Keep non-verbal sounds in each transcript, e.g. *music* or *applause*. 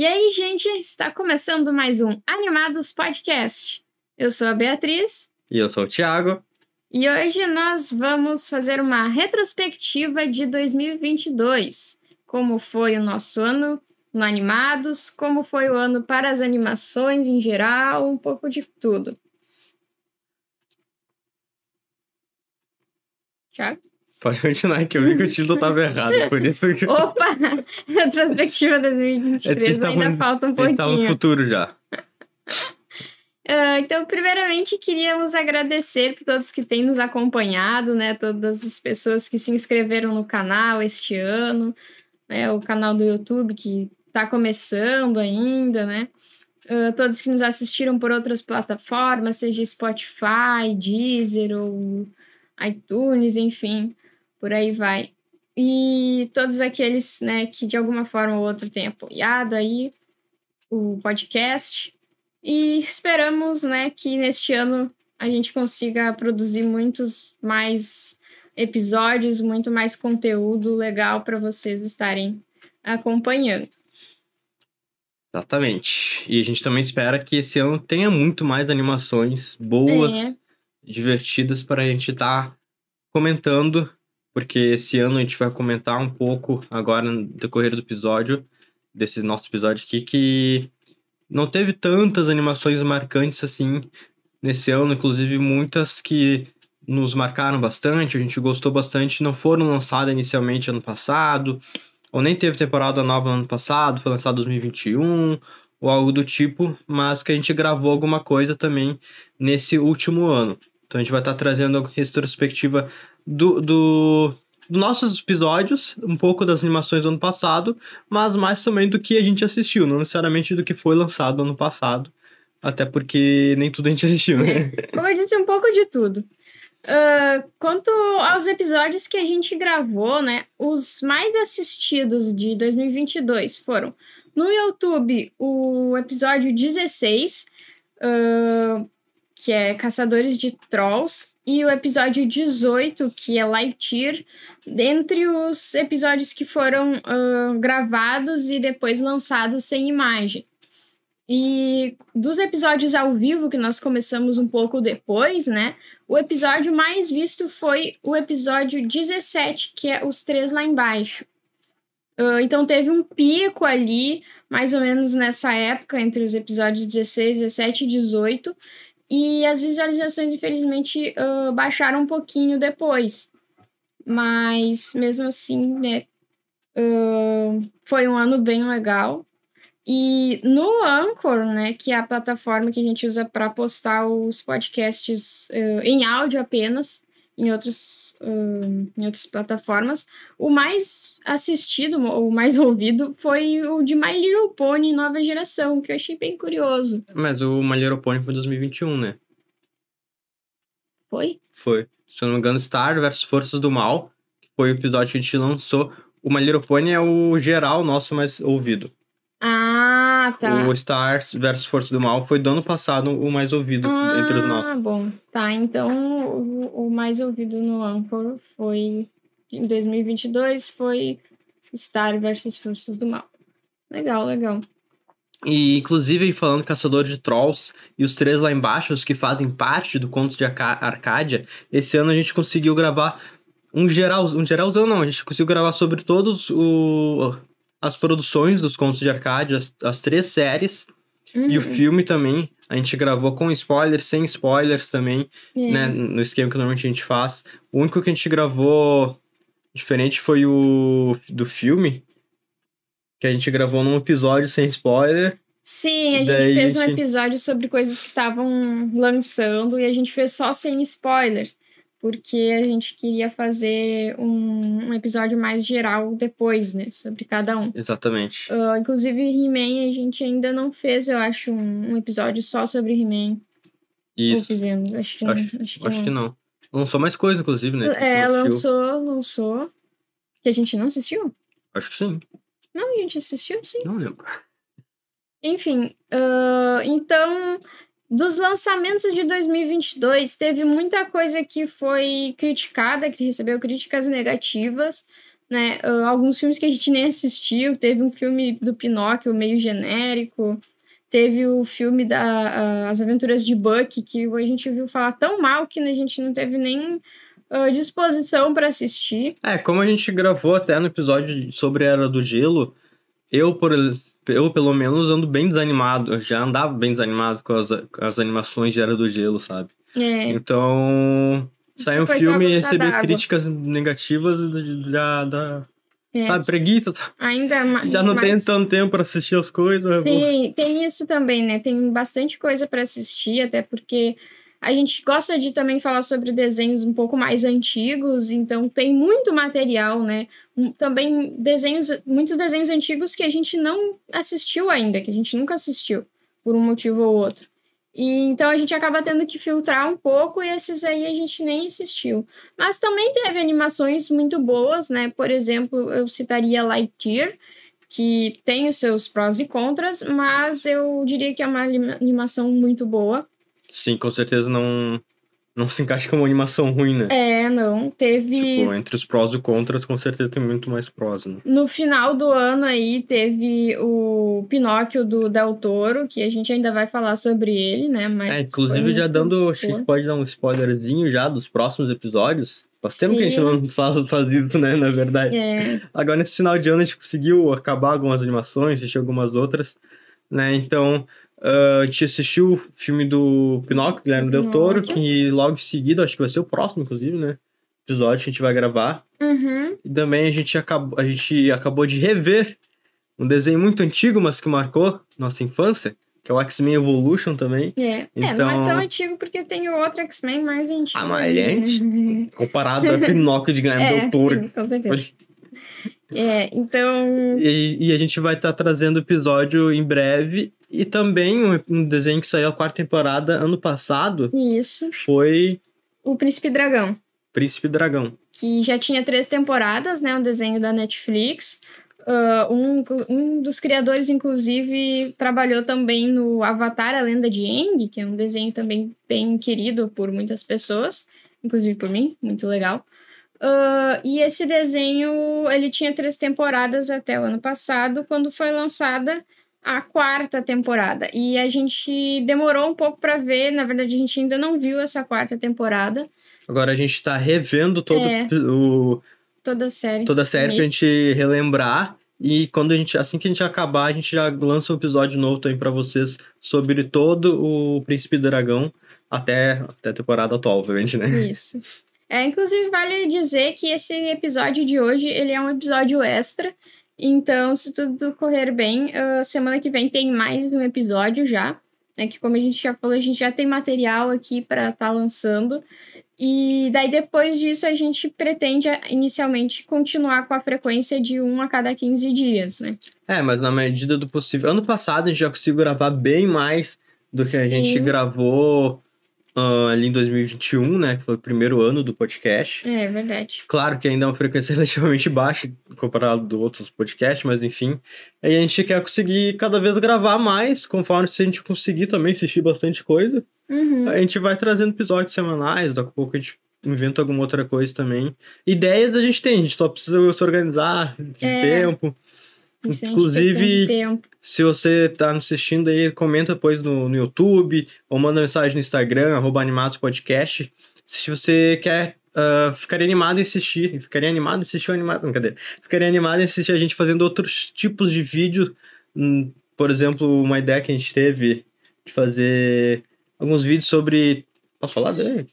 E aí, gente, está começando mais um Animados Podcast. Eu sou a Beatriz. E eu sou o Thiago. E hoje nós vamos fazer uma retrospectiva de 2022. Como foi o nosso ano no Animados, como foi o ano para as animações em geral, um pouco de tudo. Thiago? Pode continuar, que eu vi que o título estava *laughs* errado, por isso que... Opa! *laughs* Retrospectiva 2023, é ainda falta um pouquinho. Está no futuro já. Uh, *laughs* então, primeiramente, queríamos agradecer por todos que têm nos acompanhado, né? Todas as pessoas que se inscreveram no canal este ano, né? O canal do YouTube que está começando ainda, né? Uh, todos que nos assistiram por outras plataformas, seja Spotify, Deezer ou iTunes, enfim por aí vai. E todos aqueles, né, que de alguma forma ou outra têm apoiado aí o podcast. E esperamos, né, que neste ano a gente consiga produzir muitos mais episódios, muito mais conteúdo legal para vocês estarem acompanhando. Exatamente. E a gente também espera que esse ano tenha muito mais animações boas, é. divertidas para a gente estar tá comentando porque esse ano a gente vai comentar um pouco agora no decorrer do episódio, desse nosso episódio aqui, que não teve tantas animações marcantes assim nesse ano, inclusive muitas que nos marcaram bastante, a gente gostou bastante, não foram lançadas inicialmente ano passado, ou nem teve temporada nova no ano passado, foi lançado em 2021, ou algo do tipo, mas que a gente gravou alguma coisa também nesse último ano. Então a gente vai estar trazendo a retrospectiva do, do, do nossos episódios, um pouco das animações do ano passado, mas mais também do que a gente assistiu, não necessariamente do que foi lançado no ano passado. Até porque nem tudo a gente assistiu, né? É, como eu disse, um pouco de tudo. Uh, quanto aos episódios que a gente gravou, né? Os mais assistidos de 2022 foram no YouTube o episódio 16, uh, que é Caçadores de Trolls, e o episódio 18, que é Lightyear, dentre os episódios que foram uh, gravados e depois lançados sem imagem. E dos episódios ao vivo, que nós começamos um pouco depois, né? O episódio mais visto foi o episódio 17, que é Os Três Lá Embaixo. Uh, então teve um pico ali, mais ou menos nessa época, entre os episódios 16, 17 e 18. E as visualizações, infelizmente, uh, baixaram um pouquinho depois. Mas, mesmo assim, né, uh, foi um ano bem legal. E no Anchor, né, que é a plataforma que a gente usa para postar os podcasts uh, em áudio apenas, em outras, uh, em outras plataformas. O mais assistido, o mais *laughs* ouvido, foi o de My Little Pony Nova Geração, que eu achei bem curioso. Mas o My Little Pony foi 2021, né? Foi? Foi. Se eu não me engano, Star vs Forças do Mal, que foi o episódio que a gente lançou. O My Little Pony é o geral nosso mais ouvido. Ah, tá. O Stars vs Força do Mal foi do ano passado o mais ouvido ah, entre os nossos. Ah, bom. Tá, então o, o, mais ouvido no Anchor foi em 2022 foi Star vs Forças do Mal. Legal, legal. E, inclusive, falando Caçador de Trolls e os três lá embaixo, os que fazem parte do Contos de Arcádia, esse ano a gente conseguiu gravar um geral, um geralzão não, a gente conseguiu gravar sobre todos o, as produções dos Contos de Arcádia, as, as três séries uhum. e o uhum. filme também. A gente gravou com spoilers, sem spoilers também, é. né? No esquema que normalmente a gente faz. O único que a gente gravou diferente foi o do filme, que a gente gravou num episódio sem spoiler. Sim, a gente fez um episódio sobre coisas que estavam lançando e a gente fez só sem spoilers porque a gente queria fazer um, um, episódio mais geral depois, né? Sobre cada um. Exatamente. Uh, inclusive, He-Man a gente ainda não fez, eu acho, um, um episódio só sobre He-Man. Isso. Ou fizemos, acho que acho, não. Acho, que, acho não. que não. Lançou mais coisa, inclusive, né? É, lançou, lançou. Que a gente não assistiu? Acho que sim. Não, a gente assistiu, sim. Não lembro. Enfim, uh, então dos lançamentos de 2022, teve muita coisa que foi criticada, que recebeu críticas negativas, né? Alguns filmes que a gente nem assistiu. Teve um filme do Pinóquio meio genérico. Teve o filme da uh, As Aventuras de Buck, que a gente viu falar tão mal que a gente não teve nem uh, disposição para assistir. É, como a gente gravou até no episódio sobre a Era do Gelo, eu, por, eu pelo menos ando bem desanimado. Eu já andava bem desanimado com as, com as animações de Era do Gelo, sabe? É. Então, sair um filme e receber críticas negativas da, da, é. Sabe, preguiça. Ainda mais. *laughs* Já não mais... tem tanto tempo para assistir as coisas. Sim, tem isso também, né? Tem bastante coisa para assistir, até porque a gente gosta de também falar sobre desenhos um pouco mais antigos, então tem muito material, né? Também desenhos, muitos desenhos antigos que a gente não assistiu ainda, que a gente nunca assistiu, por um motivo ou outro. E então a gente acaba tendo que filtrar um pouco e esses aí a gente nem assistiu. Mas também teve animações muito boas, né? Por exemplo, eu citaria Lightyear, que tem os seus prós e contras, mas eu diria que é uma animação muito boa. Sim, com certeza não não se encaixa como uma animação ruim, né? É, não. Teve. Tipo, entre os prós e contras, com certeza tem muito mais prós, né? No final do ano aí, teve o Pinóquio do Del Toro, que a gente ainda vai falar sobre ele, né? Mas é, inclusive já dando. Acho que pode dar um spoilerzinho já dos próximos episódios. Faz tempo que a gente não faz, faz isso, né? Na verdade. É. Agora, nesse final de ano, a gente conseguiu acabar algumas animações, assistir algumas outras, né? Então. Uh, a gente assistiu o filme do Pinóquio, Guilherme Del Toro, que logo em seguida, acho que vai ser o próximo, inclusive, né? Episódio que a gente vai gravar. Uhum. E também a gente, acabou, a gente acabou de rever um desenho muito antigo, mas que marcou nossa infância, que é o X-Men Evolution também. É. Então... é, não é tão então antigo porque tem o outro X-Men mais antigo. Ah, mas gente, *laughs* comparado a Pinóquio de Guilherme é, Del Toro. Sim, com certeza. É, então. E, e, a gente vai estar tá trazendo episódio em breve e também um, um desenho que saiu a quarta temporada ano passado. Isso. Foi. O Príncipe Dragão. Príncipe Dragão. Que já tinha três temporadas, né? Um desenho da Netflix. Uh, um, um dos criadores, inclusive, trabalhou também no Avatar, a Lenda de Aang, que é um desenho também bem querido por muitas pessoas, inclusive por mim, muito legal. Uh, e esse desenho, ele tinha três temporadas até o ano passado, quando foi lançada a quarta temporada. E a gente demorou um pouco para ver, na verdade a gente ainda não viu essa quarta temporada. Agora a gente tá revendo todo é, o toda a série. Toda a série pra gente relembrar e quando a gente assim que a gente acabar, a gente já lança um episódio novo também para vocês sobre todo o Príncipe Dragão até até a temporada atual, obviamente, né? Isso. É, inclusive vale dizer que esse episódio de hoje, ele é um episódio extra então, se tudo correr bem, uh, semana que vem tem mais um episódio já. Né, que, como a gente já falou, a gente já tem material aqui para estar tá lançando. E daí, depois disso, a gente pretende inicialmente continuar com a frequência de um a cada 15 dias, né? É, mas na medida do possível. Ano passado a gente já conseguiu gravar bem mais do que Sim. a gente gravou uh, ali em 2021, né? Que foi o primeiro ano do podcast. É, verdade. Claro que ainda é uma frequência *laughs* relativamente baixa comparado do outros podcasts, mas enfim. Aí a gente quer conseguir cada vez gravar mais, conforme se a gente conseguir também assistir bastante coisa. Uhum. A gente vai trazendo episódios semanais, daqui a pouco a gente inventa alguma outra coisa também. Ideias a gente tem, a gente só precisa se organizar, de é. tempo. Inclusive, se você tá assistindo aí, comenta depois no, no YouTube ou manda mensagem no Instagram, arroba Animados Podcast. Se você quer uh, ficaria animado em assistir. Ficaria animado em assistir o animado. Não, cadê? Ficaria animado em assistir a gente fazendo outros tipos de vídeo. Hum, por exemplo, uma ideia que a gente teve de fazer alguns vídeos sobre. Posso falar dele?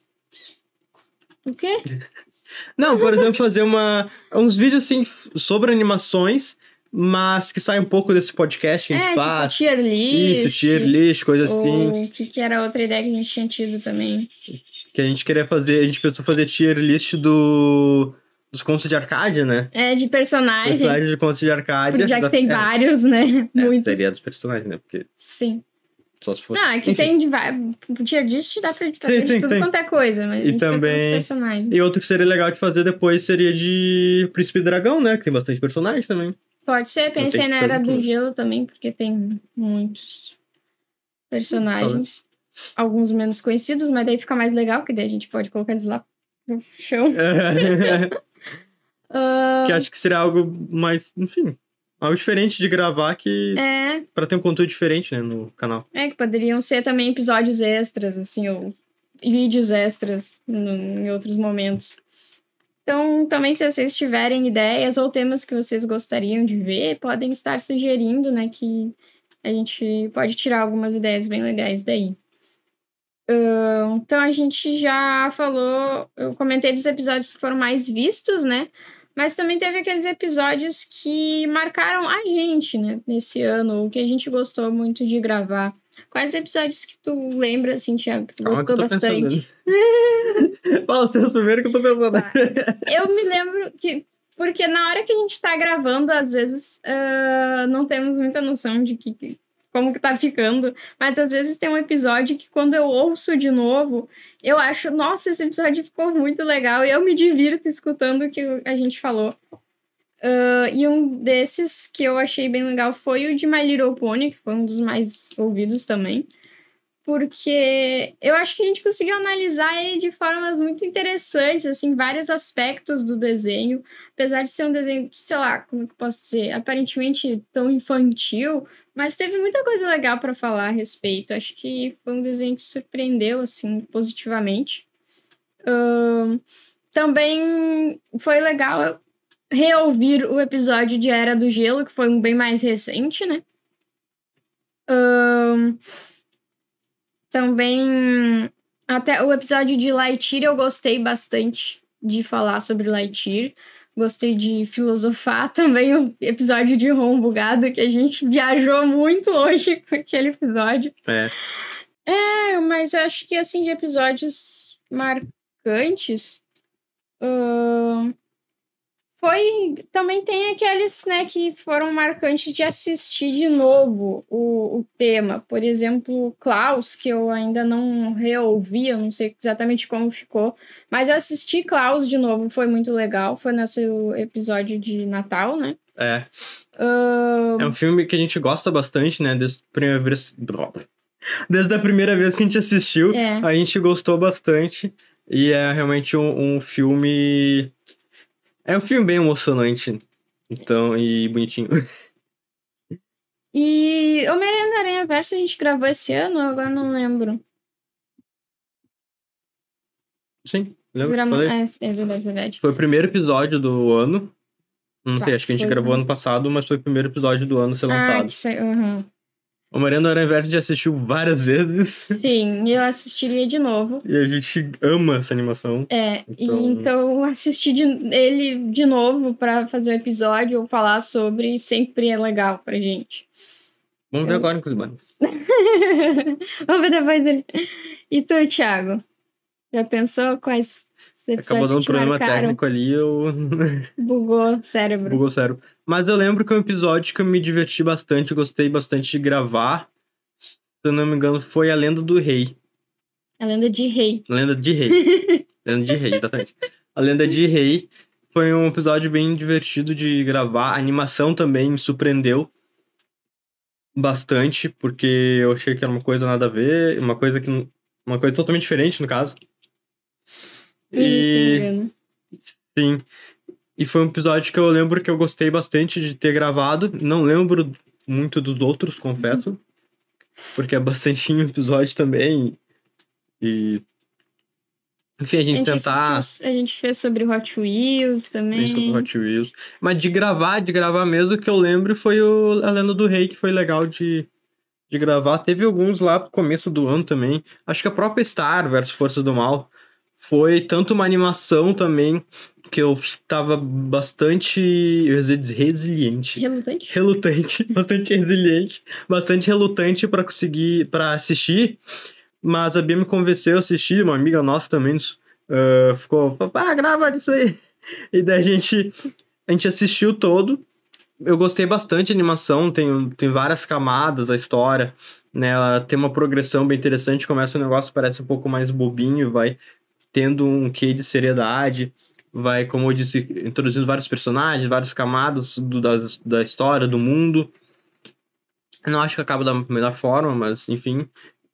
O quê? *laughs* Não, por exemplo, fazer uma, uns vídeos assim sobre animações mas que sai um pouco desse podcast que a gente é, tipo, faz. Tier list. Isso, tier list, coisa assim. O que, que era outra ideia que a gente tinha tido também. Que a gente queria fazer, a gente pensou fazer tier list do dos contos de Arcádia, né? É, de personagens. Personagens de contos de Arcádia. Já que tem é. vários, né? É, *laughs* Muitos. Seria dos personagens, né? Porque... Sim. Só se fosse... Não, é que Enfim. tem de O tier list dá pra fazer sim, sim, de tudo tem. quanto é coisa, mas e também... personagens. E outro que seria legal de fazer depois seria de Príncipe Dragão, né? Que tem bastante personagens também. Pode ser, pensei na Era do Gelo também, porque tem muitos personagens. Alguns menos conhecidos, mas daí fica mais legal, que daí a gente pode colocar eles lá no chão. Uh... *laughs* Que acho que seria algo mais, enfim, algo diferente de gravar que. É. Pra ter um conteúdo diferente, né, no canal. É, que poderiam ser também episódios extras, assim, ou vídeos extras no, em outros momentos. Então, também se vocês tiverem ideias ou temas que vocês gostariam de ver, podem estar sugerindo, né, que a gente pode tirar algumas ideias bem legais daí. Uh, então, a gente já falou, eu comentei dos episódios que foram mais vistos, né, mas também teve aqueles episódios que marcaram a gente, né, nesse ano, o que a gente gostou muito de gravar. Quais episódios que tu lembra, assim, Thiago, que tu Calma gostou que bastante? *laughs* Fala o teu primeiro que eu tô pensando. Tá. Eu me lembro que. Porque na hora que a gente tá gravando, às vezes uh, não temos muita noção de que, como que tá ficando. Mas às vezes tem um episódio que quando eu ouço de novo, eu acho, nossa, esse episódio ficou muito legal. E eu me divirto escutando o que a gente falou. Uh, e um desses que eu achei bem legal foi o de My Little Pony, que foi um dos mais ouvidos também. Porque eu acho que a gente conseguiu analisar ele de formas muito interessantes, assim, vários aspectos do desenho. Apesar de ser um desenho, sei lá, como que eu posso dizer, aparentemente tão infantil, mas teve muita coisa legal para falar a respeito. Acho que foi um desenho que surpreendeu, assim, positivamente. Uh, também foi legal reouvir o episódio de Era do Gelo, que foi um bem mais recente, né? Um, também até o episódio de Lightyear eu gostei bastante de falar sobre Lightyear. Gostei de filosofar *laughs* também o episódio de Rom Bugado, que a gente viajou muito longe com aquele episódio. É. É, mas eu acho que assim, de episódios marcantes. Uh, foi. Também tem aqueles, né, que foram marcantes de assistir de novo o, o tema. Por exemplo, Klaus, que eu ainda não reouvi, eu não sei exatamente como ficou. Mas assistir Klaus de novo foi muito legal. Foi nesse episódio de Natal, né? É. É um filme que a gente gosta bastante, né? Desde a primeira vez. Desde a primeira vez que a gente assistiu, É. a gente gostou bastante. E é realmente um, um filme. É um filme bem emocionante. Então, e bonitinho. E Homem-Aranha na Aranha Verso a gente gravou esse ano, agora não lembro. Sim? Grama- Falei? É, é verdade, verdade. Foi o primeiro episódio do ano. Não Tá, sei, acho que a gente gravou ano passado, mas foi o primeiro episódio do ano ser Ah, lançado. que saiu. aham. O Mariano Aranha Verde já assistiu várias vezes. Sim, eu assistiria de novo. E a gente ama essa animação. É, Então- então, assistir de, ele de novo pra fazer o episódio ou falar sobre sempre é legal pra gente. Vamos ver Eu- agora, inclusive. *laughs* Vamos ver depois dele. E tu, Thiago? Já pensou quais Acabou dando um problema marcaram? técnico ali, eu. *laughs* Bugou o cérebro. Bugou sério. Mas eu lembro que é um episódio que eu me diverti bastante, gostei bastante de gravar. Se eu não me engano, foi A Lenda do Rei. A lenda de rei. A Lenda de Rei. *laughs* Lenda de Rei, exatamente. A Lenda de Rei foi um episódio bem divertido de gravar. A animação também me surpreendeu bastante, porque eu achei que era uma coisa nada a ver, uma coisa que uma coisa totalmente diferente, no caso. No início, se não me E engano. sim. E foi um episódio que eu lembro que eu gostei bastante de ter gravado. Não lembro muito dos outros, confesso. Porque é bastante episódio também. E. Enfim, a A gente gente, tentar. assistiu- a gente fez sobre Hot Wheels também. Bem sobre Hot Wheels. Mas de gravar, de gravar mesmo, que eu lembro foi o A Lenda do Rei, que foi legal de, de gravar. Teve alguns lá pro começo do ano também. Acho que a própria Star versus Forças do Mal foi tanto uma animação também, que eu tava bastante, eu ia dizer, resiliente. Relutante? Relutante, *laughs* bastante resiliente, bastante relutante pra conseguir, para assistir. Mas a Bia me convenceu a assistir, uma amiga nossa também ah, ficou, ah, grava isso aí. E daí a gente, a gente assistiu todo. Eu gostei bastante da animação, tem, tem várias camadas a história, né? Ela tem uma progressão bem interessante, começa o negócio, parece um pouco mais bobinho, vai tendo um quê de seriedade, vai, como eu disse, introduzindo vários personagens, várias camadas do, da, da história, do mundo. Não acho que acaba da melhor forma, mas enfim.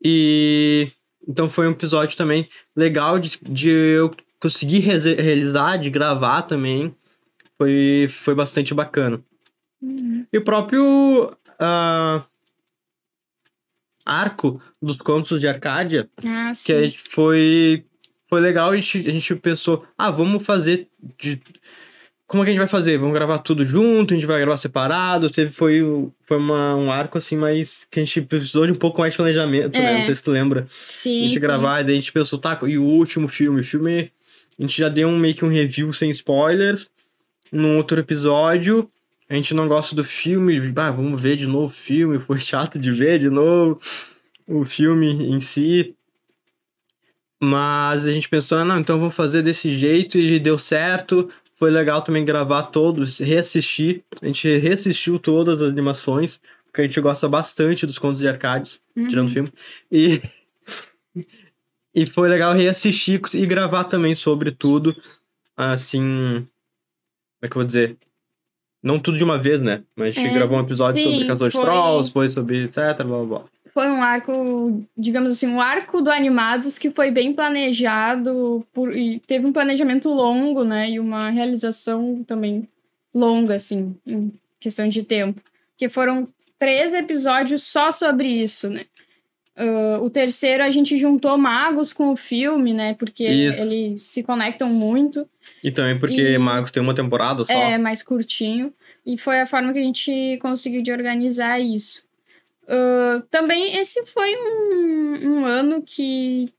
E então foi um episódio também legal de, de eu conseguir realizar, de gravar também. foi, foi bastante bacana. Uhum. E o próprio uh, arco dos contos de Arcádia, ah, que foi, foi legal, a gente, a gente pensou, ah, vamos fazer de como é que a gente vai fazer? Vamos gravar tudo junto? A gente vai gravar separado? Teve, foi foi uma, um arco assim, mas que a gente precisou de um pouco mais de planejamento, é. né? Não sei se tu lembra. Sim. A gente sim. gravar, e daí a gente pensou, tá, e o último filme? O filme. A gente já deu um, meio que um review sem spoilers num outro episódio. A gente não gosta do filme, ah, vamos ver de novo o filme, *laughs* foi chato de ver de novo o filme em si. Mas a gente pensou, ah, não, então vamos fazer desse jeito e deu certo. Foi legal também gravar todos, reassistir. A gente reassistiu todas as animações, porque a gente gosta bastante dos contos de arcades, Uhum. tirando filme. E, *laughs* e foi legal reassistir e gravar também sobre tudo. Assim. Como é que eu vou dizer? Não tudo de uma vez, né? Mas a gente É, gravou um episódio sim, sobre Caçador de Trolls, depois sobre etc, blá blá blá. Foi um arco, digamos assim, um arco do Animados que foi bem planejado por, e teve um planejamento longo, né? E uma realização também longa, assim, em questão de tempo. Que foram três episódios só sobre isso, né? Ah, o terceiro a gente juntou magos com o filme, né? Porque Isso. eles se conectam muito. E também porque E- Magos tem uma temporada só. É, mais curtinho. E foi a forma que a gente conseguiu de organizar isso. Ah, também esse foi um, um ano que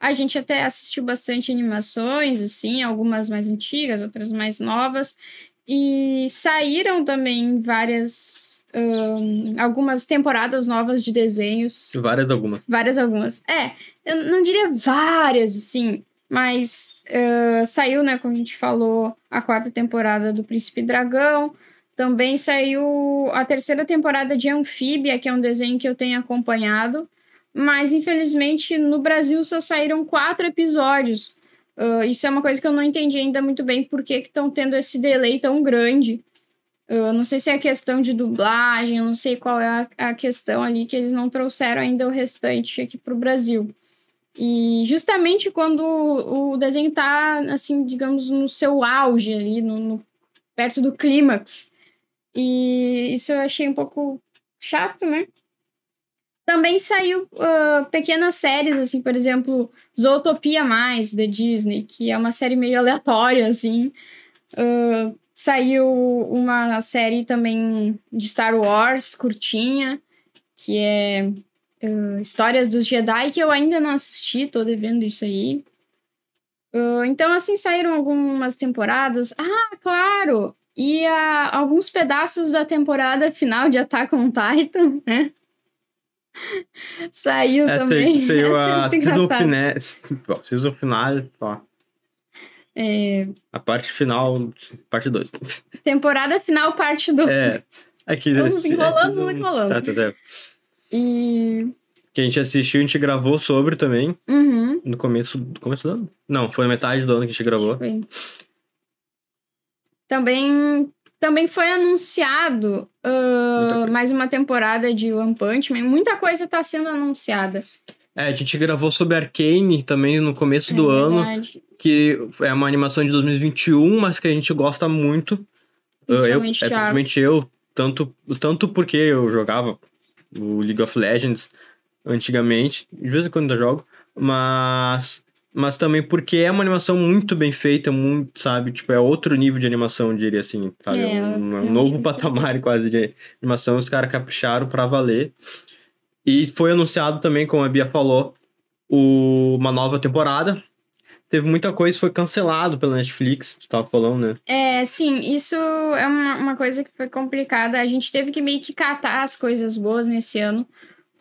a gente até assistiu bastante animações, assim, algumas mais antigas, outras mais novas. E saíram também várias. ahn, algumas temporadas novas de desenhos. Várias algumas. Várias, algumas. É, eu não diria várias, assim, mas ah, saiu, né, como a gente falou, a quarta temporada do Príncipe Dragão. Também saiu a terceira temporada de Anfíbia, que é um desenho que eu tenho acompanhado. Mas, infelizmente, no Brasil só saíram quatro episódios. Ah, isso é uma coisa que eu não entendi ainda muito bem por que estão tendo esse delay tão grande. Eu não sei se é questão de dublagem, não sei qual é a, a questão ali que eles não trouxeram ainda o restante aqui pro Brasil. E justamente quando o, o desenho tá, assim, digamos, no seu auge ali, no, no- perto do clímax. E isso eu achei um pouco chato, né? Também saiu ah, pequenas séries, assim, por exemplo, Zootopia Mais, da Disney, que é uma série meio aleatória, assim. Ah, saiu uma série também de Star Wars, curtinha, que é ah, Histórias dos Jedi, que eu ainda não assisti, tô devendo isso aí. Então, assim, saíram algumas temporadas. Ah, claro! E ah, alguns pedaços da temporada final de Attack on Titan, né? *laughs* Saiu Essa também. saiu é a season engraçada. final. Bom, season final, ó. É, A parte final, parte 2. *laughs* temporada final, parte 2. É. Aqui, esse- enrolando, esse- vamos enrolando. Tá, tá certo. E. Que a gente assistiu, a gente gravou sobre também, Uhum. no começo, do começo do ano? Não, foi na metade do ano que a gente gravou. Foi. Também, também foi anunciado coisa. mais uma temporada de One Punch Man. Muita coisa tá sendo anunciada. É, a gente gravou sobre Arcane também no começo do é ano, verdade. que é uma animação de 2021, mas que a gente gosta muito. Eu, eu, é, Principalmente principalmente eu, tanto, tanto porque eu jogava o League of Legends antigamente, de vez em quando eu jogo, mas, mas também porque é uma animação muito bem feita, muito, sabe? Tipo, é outro nível de animação, eu diria assim, sabe? É, É um, um realmente novo patamar *laughs* quase de animação, os caras capricharam pra valer. E foi anunciado também, como a Bia falou, o- uma nova temporada. Teve muita coisa, foi cancelado pela Netflix, tu tava falando, né? É, sim, isso é uma, uma coisa que foi complicada. A gente teve que meio que catar as coisas boas nesse ano,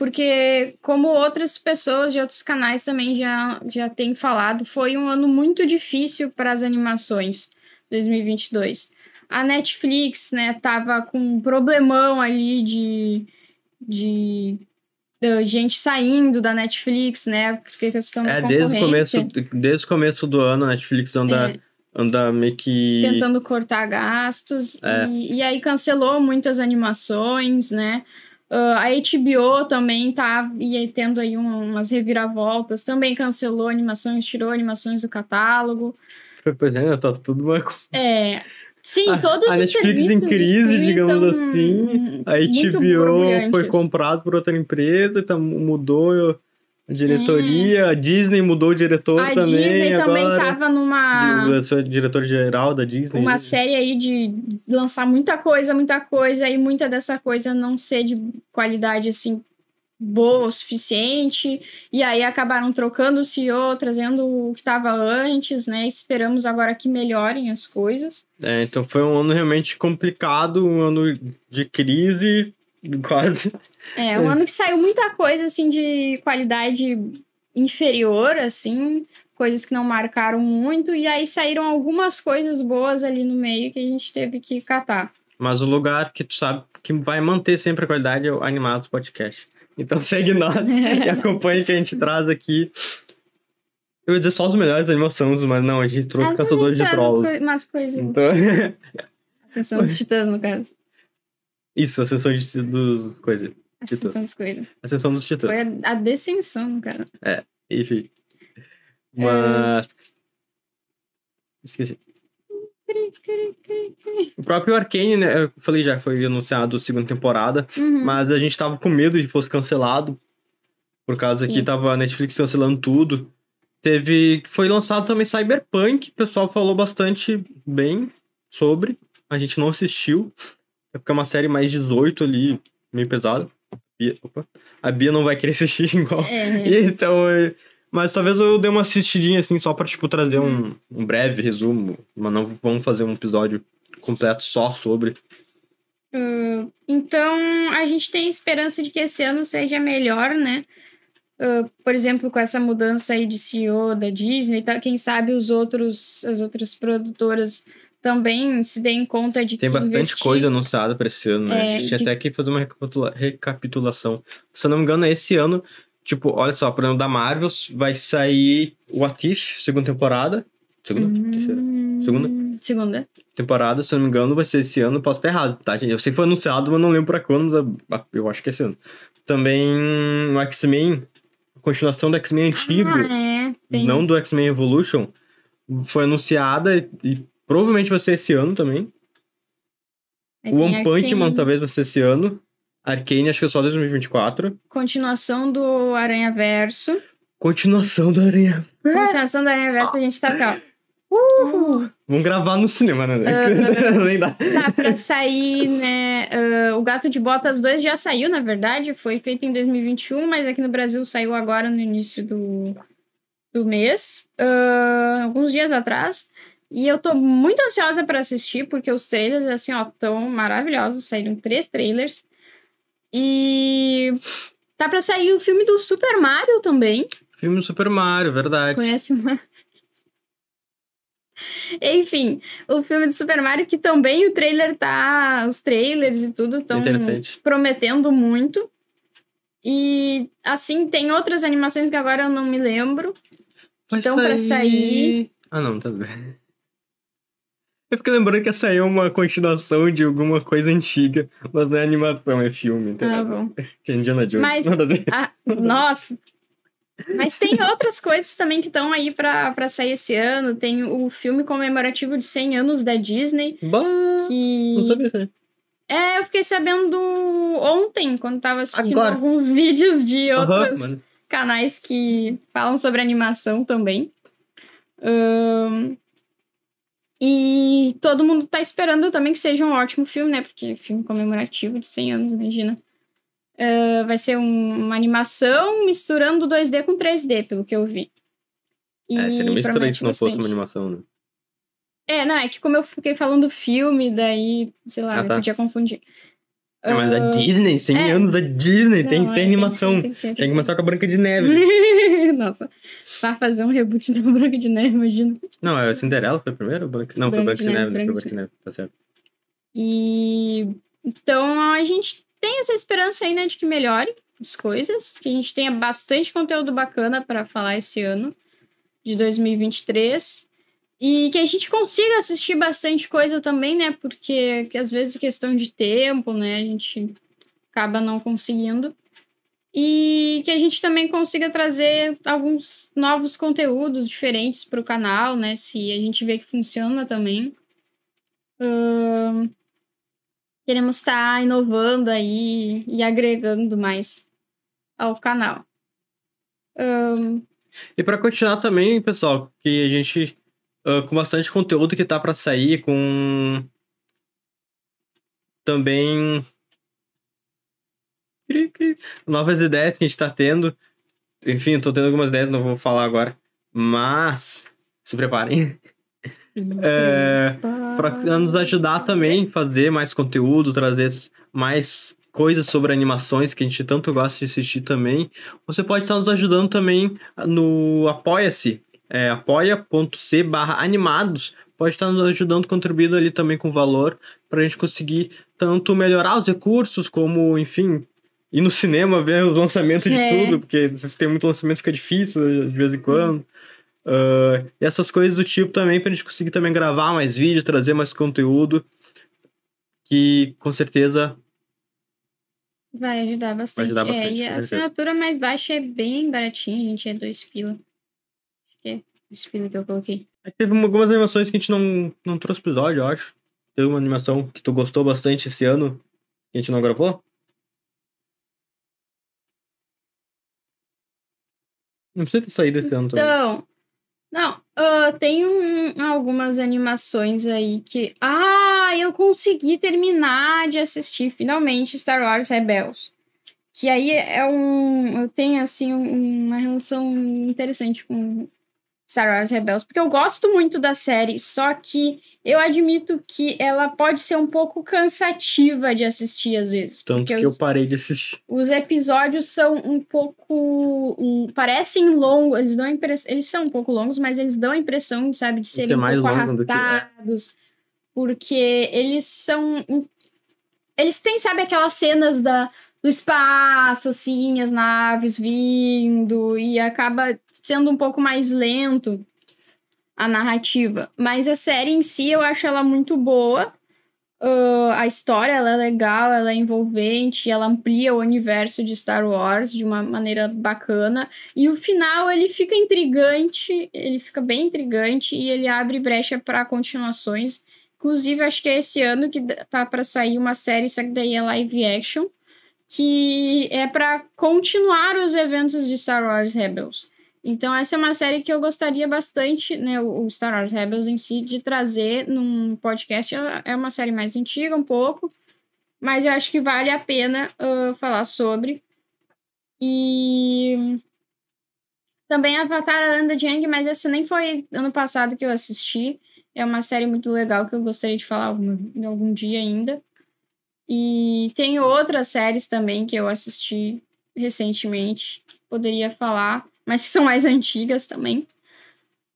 porque, como outras pessoas de outros canais também já, já têm falado, foi um ano muito difícil para as animações 2022. A Netflix, né, tava com um problemão ali de, de, de gente saindo da Netflix, né, porque questão É, desde o começo, desde o começo do ano, a Netflix anda, É. anda meio que. tentando cortar gastos É. e, e aí cancelou muitas animações, né? Ah, a HBO também tá e tendo aí um- umas reviravoltas, também cancelou animações, tirou animações do catálogo. Pois é, tá tudo uma. É, Sim, todos a, a Netflix em crise, digamos assim. A HBO foi comprado por outra empresa, então mudou diretoria. A Disney mudou o diretor a também. A Disney agora. também tava numa. O diretor-geral da Disney. Uma série aí de lançar muita coisa, muita coisa, e muita dessa coisa não ser de qualidade assim boa o suficiente, e aí acabaram trocando o CEO, trazendo o que estava antes, né? Esperamos agora que melhorem as coisas. É, então foi um ano realmente complicado, um ano de crise, *laughs* quase. É, um ano que saiu muita coisa, assim, de qualidade inferior, assim, coisas que não marcaram muito, e aí saíram algumas coisas boas ali no meio que a gente teve que catar. Mas o lugar que tu sabe que vai manter sempre a qualidade é o Animados Podcast. Então *laughs* segue nós e *laughs* acompanhe que a gente traz aqui. Eu ia dizer só os melhores animações, mas não, a gente trouxe Caçadores de Trolls. umas coisas. Então... Ascensão dos Titãs, no caso. Isso, Ascensão de, do coisa. Ascensão dos coisas. Ascensão dos Titãs. Foi a, a descensão, cara. É, enfim. Mas. É... Esqueci. O próprio Arcane, né? Eu falei já, foi anunciado a segunda temporada, uhum. mas a gente tava com medo de que fosse cancelado. Por causa que tava a Netflix cancelando tudo. Teve. Foi lançado também Cyberpunk, o pessoal falou bastante bem sobre. A gente não assistiu. É porque é uma série mais 18 ali, meio pesada. A Bia, opa, a Bia não vai querer *laughs* assistir igual. É. Então. Mas talvez eu dê uma assistidinha assim, só pra, tipo, trazer um, um breve resumo. Mas não vamos fazer um episódio completo só sobre. Uh, então, a gente tem esperança de que esse ano seja melhor, né? Uh, por exemplo, com essa mudança aí de CEO da Disney, tá, quem sabe os outros, as outras produtoras também se deem conta de Tem que. Tem bastante investir... coisa anunciada para esse ano, né? É, a gente de... até que fazer uma recapitula... recapitulação. Se eu não me engano, esse ano Tipo, olha só, por exemplo, da Marvel vai sair What If, segunda temporada. Segunda? Hum... Terceira? Segunda? Segunda. Temporada, se eu não me engano, vai ser esse ano. Posso estar errado, tá, gente? Eu sei que foi anunciado, mas não lembro pra quando. Eu acho que é esse ano. Também o X-Men, continuação do X-Men antigo. Ah, é. Não do X-Men Evolution. Foi anunciada e, provavelmente vai ser esse ano também. o One Punch Man talvez vai ser esse ano. Arcane, acho que é só 2024. Continuação do Aranha Verso. Continuação do Aranha Verso. Continuação do Aranha Verso, a gente tá aqui, ó. Uh! Vamos gravar no cinema, né? Uh, *laughs* Nem dá. Tá pra sair, né? Uh, o Gato de Botas 2 já saiu, na verdade. Foi feito em 2021, mas aqui no Brasil saiu agora no início do, do mês. Uh, alguns dias atrás. E eu tô muito ansiosa para assistir, porque os trailers, assim, ó, tão maravilhosos. Saíram três trailers. E tá pra sair o filme do Super Mario também. Filme do Super Mario, verdade. Conhece uma. Enfim, o filme do Super Mario, que também o trailer tá. Os trailers e tudo estão prometendo muito. E assim, tem outras animações que agora eu não me lembro. Que estão sair... pra sair. Ah, não, tá bem. Eu fico lembrando que essa aí é uma continuação de alguma coisa antiga, mas não é animação, é filme. Entendeu? Ah, bom. Que é Indiana Jones. Mas, nada a ver. Ah, *laughs* nossa! Mas tem outras coisas também que estão aí para sair esse ano. Tem o filme comemorativo de 100 anos da Disney. Bah, que... Não sabia É, eu fiquei sabendo ontem, quando tava assistindo Agora. alguns *laughs* vídeos de outros uhum, canais que falam sobre animação também. Um, e todo mundo tá esperando também que seja um ótimo filme, né? Porque filme comemorativo de 100 anos, imagina. Uh, vai ser um, uma animação misturando 2D com 3D, pelo que eu vi. E é, seria meio estranho se não fosse uma animação, né? É, não, é que como eu fiquei falando filme, daí, sei lá, ah, tá. podia confundir. É, mas a ah, Disney, 100 é. anos da Disney, não, tem, é, tem animação. Tem, tem, tem que começar com a Branca de Neve. *laughs* Nossa, vai fazer um reboot da *laughs* Branca de Neve, imagina. Não, é a Cinderela foi primeiro? Branca... Não, Branca foi Branca de, Neve, Branca, Branca de Neve, tá certo. E então a gente tem essa esperança aí, né, de que melhore as coisas, que a gente tenha bastante conteúdo bacana para falar esse ano de 2023. E que a gente consiga assistir bastante coisa também, né? Porque que às vezes questão de tempo, né? A gente acaba não conseguindo. E que a gente também consiga trazer alguns novos conteúdos diferentes para o canal, né? Se a gente vê que funciona também. Uh, queremos estar tá inovando aí e agregando mais ao canal. E para continuar também, pessoal, que a gente uh, com bastante conteúdo que tá para sair, com também novas ideias que a gente tá tendo. Enfim, tô tendo algumas ideias, não vou falar agora. Mas se preparem. é, para nos ajudar também a fazer mais conteúdo, trazer mais coisas sobre animações que a gente tanto gosta de assistir também. Você pode estar nos ajudando também no Apoia-se, é, apoia.c barra animados. Pode estar nos ajudando, contribuindo ali também com valor, para a gente conseguir tanto melhorar os recursos, como, enfim, ir no cinema ver os lançamentos de é. tudo, porque se tem muito lançamento fica difícil de vez em quando. Uh, e essas coisas do tipo também, pra gente conseguir também gravar mais vídeo, trazer mais conteúdo, que com certeza vai ajudar bastante. Vai ajudar bastante é, e a assinatura mais baixa é bem baratinha, gente, é dois pila. Acho que eu coloquei. Teve algumas animações que a gente não, não trouxe episódio, eu acho. Teve uma animação que tu gostou bastante esse ano, que a gente não gravou? Não precisa ter saído esse ano também. Então, não, uh, tem um, algumas animações aí que. Ah, eu consegui terminar de assistir finalmente Star Wars Rebels. Que aí é um. Eu tenho, assim, uma relação interessante com Star Wars Rebels, porque eu gosto muito da série, só que eu admito que ela pode ser um pouco cansativa de assistir às vezes. Tanto que os, eu parei de assistir. Os episódios são um pouco. Um, parecem longos, eles dão impress, Eles são um pouco longos, mas eles dão a impressão, sabe, de serem um pouco arrastados. Que, é. Porque eles são. Eles têm, sabe, aquelas cenas da, do espaço, assim, as naves vindo, e acaba sendo um pouco mais lento a narrativa. Mas a série em si, eu acho ela muito boa. Uh, a história ela é legal, ela é envolvente, ela amplia o universo de Star Wars de uma maneira bacana. E o final ele fica intrigante, ele fica bem intrigante e ele abre brecha para continuações. Inclusive, acho que é esse ano que tá para sair uma série, só que daí é live action que é para continuar os eventos de Star Wars Rebels. Então, essa é uma série que eu gostaria bastante, né, o Star Wars Rebels em si, de trazer num podcast. É uma série mais antiga, um pouco, mas eu acho que vale a pena uh, falar sobre. E também Avatar a Lenda de mas essa nem foi ano passado que eu assisti. É uma série muito legal que eu gostaria de falar algum, algum dia ainda. E tem outras séries também que eu assisti recentemente, poderia falar, mas que *laughs* são mais antigas também.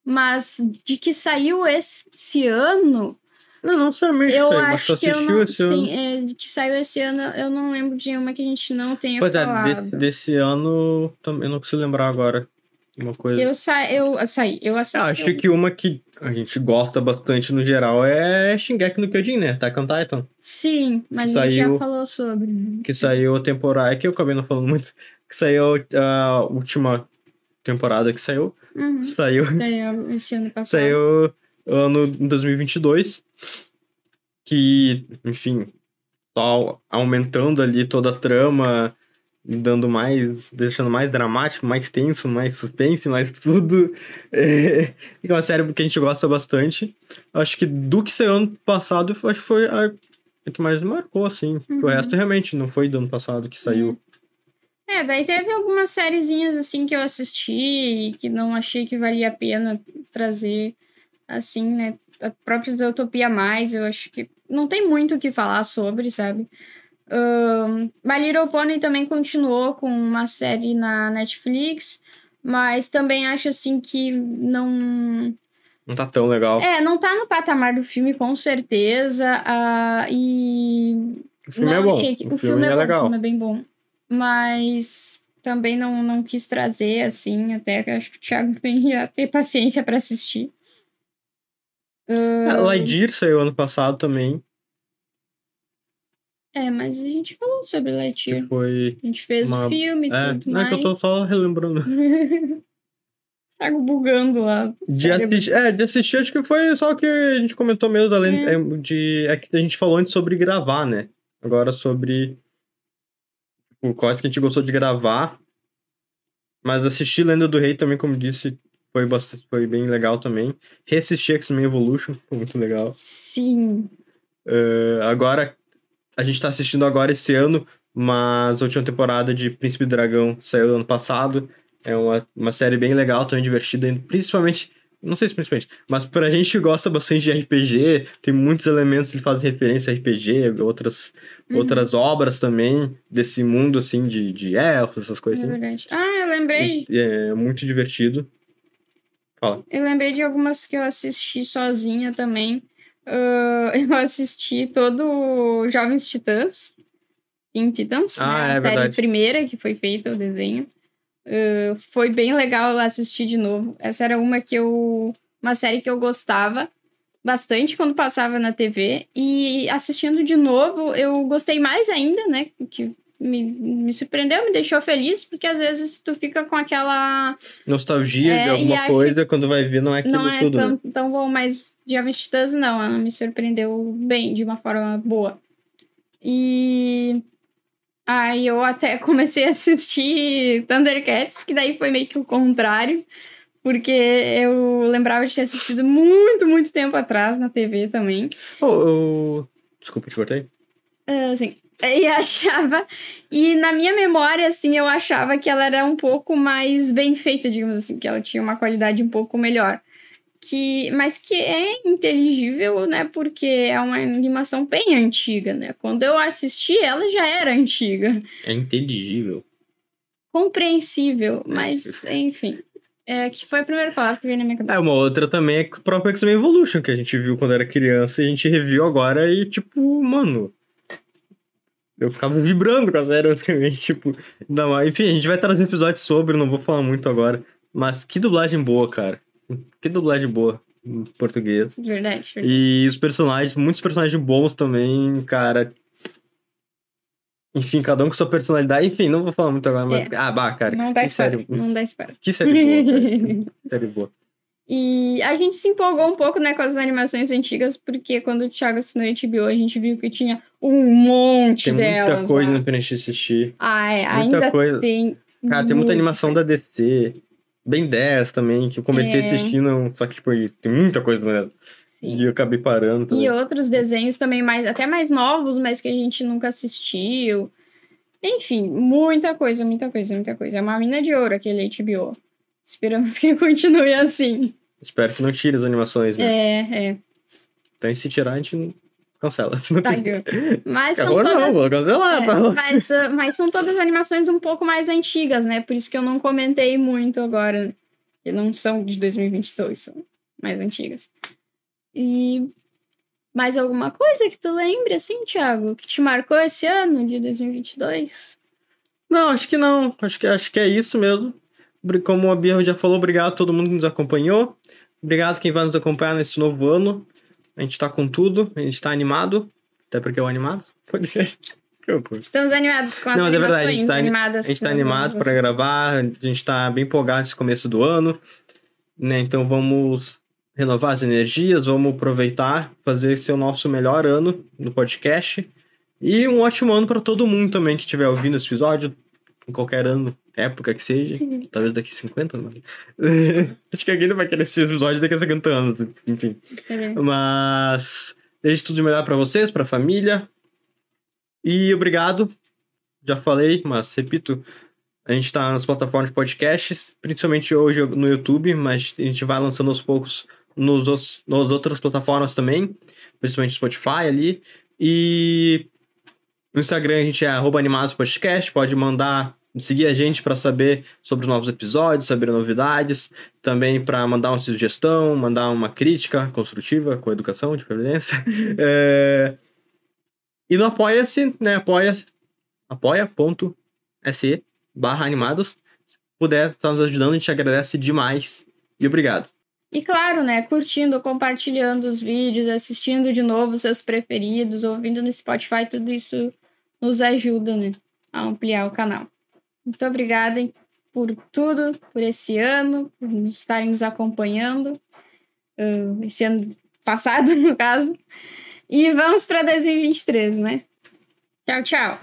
Mas de que saiu esse ano. Não, não somente. Eu acho que eu não. Sim, é, de que saiu esse ano, eu não lembro de uma que a gente não tenha pois falado. É, desse, desse ano, eu não consigo lembrar agora. Uma coisa. Eu, sa eu saí, eu assisti. Eu acho que uma que a gente gosta bastante no geral é Shingeki no Kyojin, né? Attack on Titan. Sim, mas que a gente saiu, já falou sobre. Que saiu a temporada, é que eu acabei não falando muito, que saiu a última temporada que saiu. Uhum. Saiu. Saiu esse ano passado. Saiu ano 2022. Que, enfim, tá aumentando ali toda a trama dando mais, deixando mais dramático, mais tenso, mais suspense, mais *laughs* tudo. É, é uma série que a gente gosta bastante. Acho que do que saiu ano passado, acho que foi a, a que mais marcou, assim. Uhum. o resto realmente não foi do ano passado que saiu. É, daí teve algumas sériezinhas assim que eu assisti e que não achei que valia a pena trazer, assim, né? A própria Utopia Mais, eu acho que não tem muito o que falar sobre, sabe? Um, My Little Pony também continuou com uma série na Netflix, mas também acho assim que não. Não tá tão legal. É, não tá no patamar do filme, com certeza. Uh, e. O filme não, é bom. Que... O, o, filme, filme é, é, legal. O filme é bem bom. Mas também não, não quis trazer, assim, até que acho que o Thiago *laughs* ia ter paciência para assistir. Uh... Lightyear saiu ano passado também. É, mas a gente falou sobre Lightyear. Que foi a gente fez o uma... um filme e é, tudo mais. É que eu tô só relembrando. *laughs* Tá bugando lá. De assistir, é, de assistir, acho que foi só o que a gente comentou mesmo, além é. de. É que a gente falou antes sobre gravar, né? Agora sobre. O tipo, quais que a gente gostou de gravar. Mas assistir Lenda do Rei também, como disse, foi, bastante, foi bem legal também. Reassistir X-Men Evolution, foi muito legal. Sim. Uh, agora, a gente tá assistindo agora esse ano, mas a última temporada de Príncipe Dragão saiu ano passado. É uma, uma série bem legal, também divertida, principalmente. Não sei se principalmente, mas pra gente que gosta bastante de RPG, tem muitos elementos que fazem referência a RPG, outras, uhum. outras obras também desse mundo, assim, de, de elfos, essas coisas. É assim. verdade. Ah, eu lembrei. É, é muito divertido. Fala. Eu lembrei de algumas que eu assisti sozinha também. Uh, *laughs* eu assisti todo Jovens Titãs. Teen Titans, ah, né? A é série verdade. primeira que foi feita, o desenho. Uh, foi bem legal assistir de novo. Essa era uma que eu. Uma série que eu gostava bastante quando passava na TV. E assistindo de novo, eu gostei mais ainda, né? Que me, me surpreendeu, me deixou feliz, porque às vezes tu fica com aquela. Nostalgia é, de alguma coisa, quando vai ver, não é aquilo não é tudo. Tão, né? tão bom, mas Jovens Titãs não, ela me surpreendeu bem, de uma forma boa. E Aí eu até *laughs* comecei a assistir Thundercats, que daí foi meio que o contrário, porque eu lembrava de ter assistido muito, muito tempo atrás na TV também. Oh, oh... Desculpa, te cortei? Uh, sim. E achava. E na minha memória, assim, eu achava que ela era um pouco mais bem feita, digamos assim, que ela tinha uma qualidade um pouco melhor que mas que é inteligível, né? Porque é uma animação bem antiga, né? Quando eu assisti, ela já era antiga. É inteligível. Compreensível, mas enfim. É, que foi a primeira palavra que veio na minha cabeça. É, uma outra também é o próprio X-Men Evolution, que a gente viu quando era criança e a gente reviu agora e, tipo, mano. Eu ficava vibrando com a série, basicamente, tipo. Não, enfim, a gente vai trazer episódios sobre, não vou falar muito agora. Mas que dublagem boa, cara. Que dublagem boa em português. Verdade, verdade. E os personagens, muitos personagens bons também, cara. Enfim, cada um com sua personalidade. Enfim, não vou falar muito agora, mas. É. Ah, bah, cara. Não dá série... Não dá espera. Que série boa, *laughs* que série boa. E a gente se empolgou um pouco, né, com as animações antigas, porque quando o Thiago assinou a HBO, a gente viu que tinha um monte tem delas. Tem muita coisa lá. pra gente assistir. Ah, é. Muita ainda coisa. tem. Cara, tem muita animação coisa. da DC. Ben 10 também, que eu comecei é. assistindo, só que, tipo, tem muita coisa no E eu acabei parando. Também. E outros desenhos também, mais, até mais novos, mas que a gente nunca assistiu. Enfim, muita coisa, muita coisa, muita coisa. É uma mina de ouro aquele HBO. Esperamos que *laughs* continue assim. Espero que não tire as animações, né? É, é. Então, se tirar, a gente cancela. *laughs* Tá, mas são todas... não, vou cancelar. É, tá? mas, uh, mas são todas animações um pouco mais antigas, né? Por isso que eu não comentei muito agora. Que não são de 2022, são mais antigas. E mais alguma coisa que tu lembre, assim, Thiago, que te marcou esse ano de 2022? Não, acho que não. Acho que, acho que é isso mesmo. Como a Bia já falou, obrigado a todo mundo que nos acompanhou. Obrigado quem vai nos acompanhar nesse novo ano. A gente tá com tudo, a gente tá animado, até porque é o animado podcast. Estamos animados com as Não, é verdade, a gente tá, animadas. A gente tá animado para gravar, a gente tá bem empolgado nesse começo do ano, né? Então vamos renovar as energias, vamos aproveitar, fazer esse o nosso melhor ano no podcast. E um ótimo ano para todo mundo também que estiver ouvindo esse episódio, em qualquer ano época que seja, talvez daqui a 50 anos. *laughs* Acho que alguém não vai querer esse episódio daqui a 50 anos, enfim. É. Mas desejo tudo de melhor para vocês, para a família. E obrigado. Já falei, mas repito, a gente está nas plataformas de podcasts, principalmente hoje no YouTube, mas a gente vai lançando aos poucos nos, nas outras plataformas também, principalmente Spotify ali. E no Instagram a gente é @animadospodcast, pode mandar seguir a gente para saber sobre os novos episódios, saber novidades, também para mandar uma sugestão, mandar uma crítica construtiva com educação, de previdência. é... E no Apoia-se, né? Apoia apoia.se barra animados. Se puder estar nos ajudando, a gente agradece demais. E obrigado. E claro, né? Curtindo, compartilhando os vídeos, assistindo de novo seus preferidos, ouvindo no Spotify, tudo isso nos ajuda, né? A ampliar o canal. Muito obrigada por tudo, por esse ano, por estarem nos acompanhando. Uh, esse ano passado, *laughs* no caso. E vamos para 2023, né? Tchau, tchau.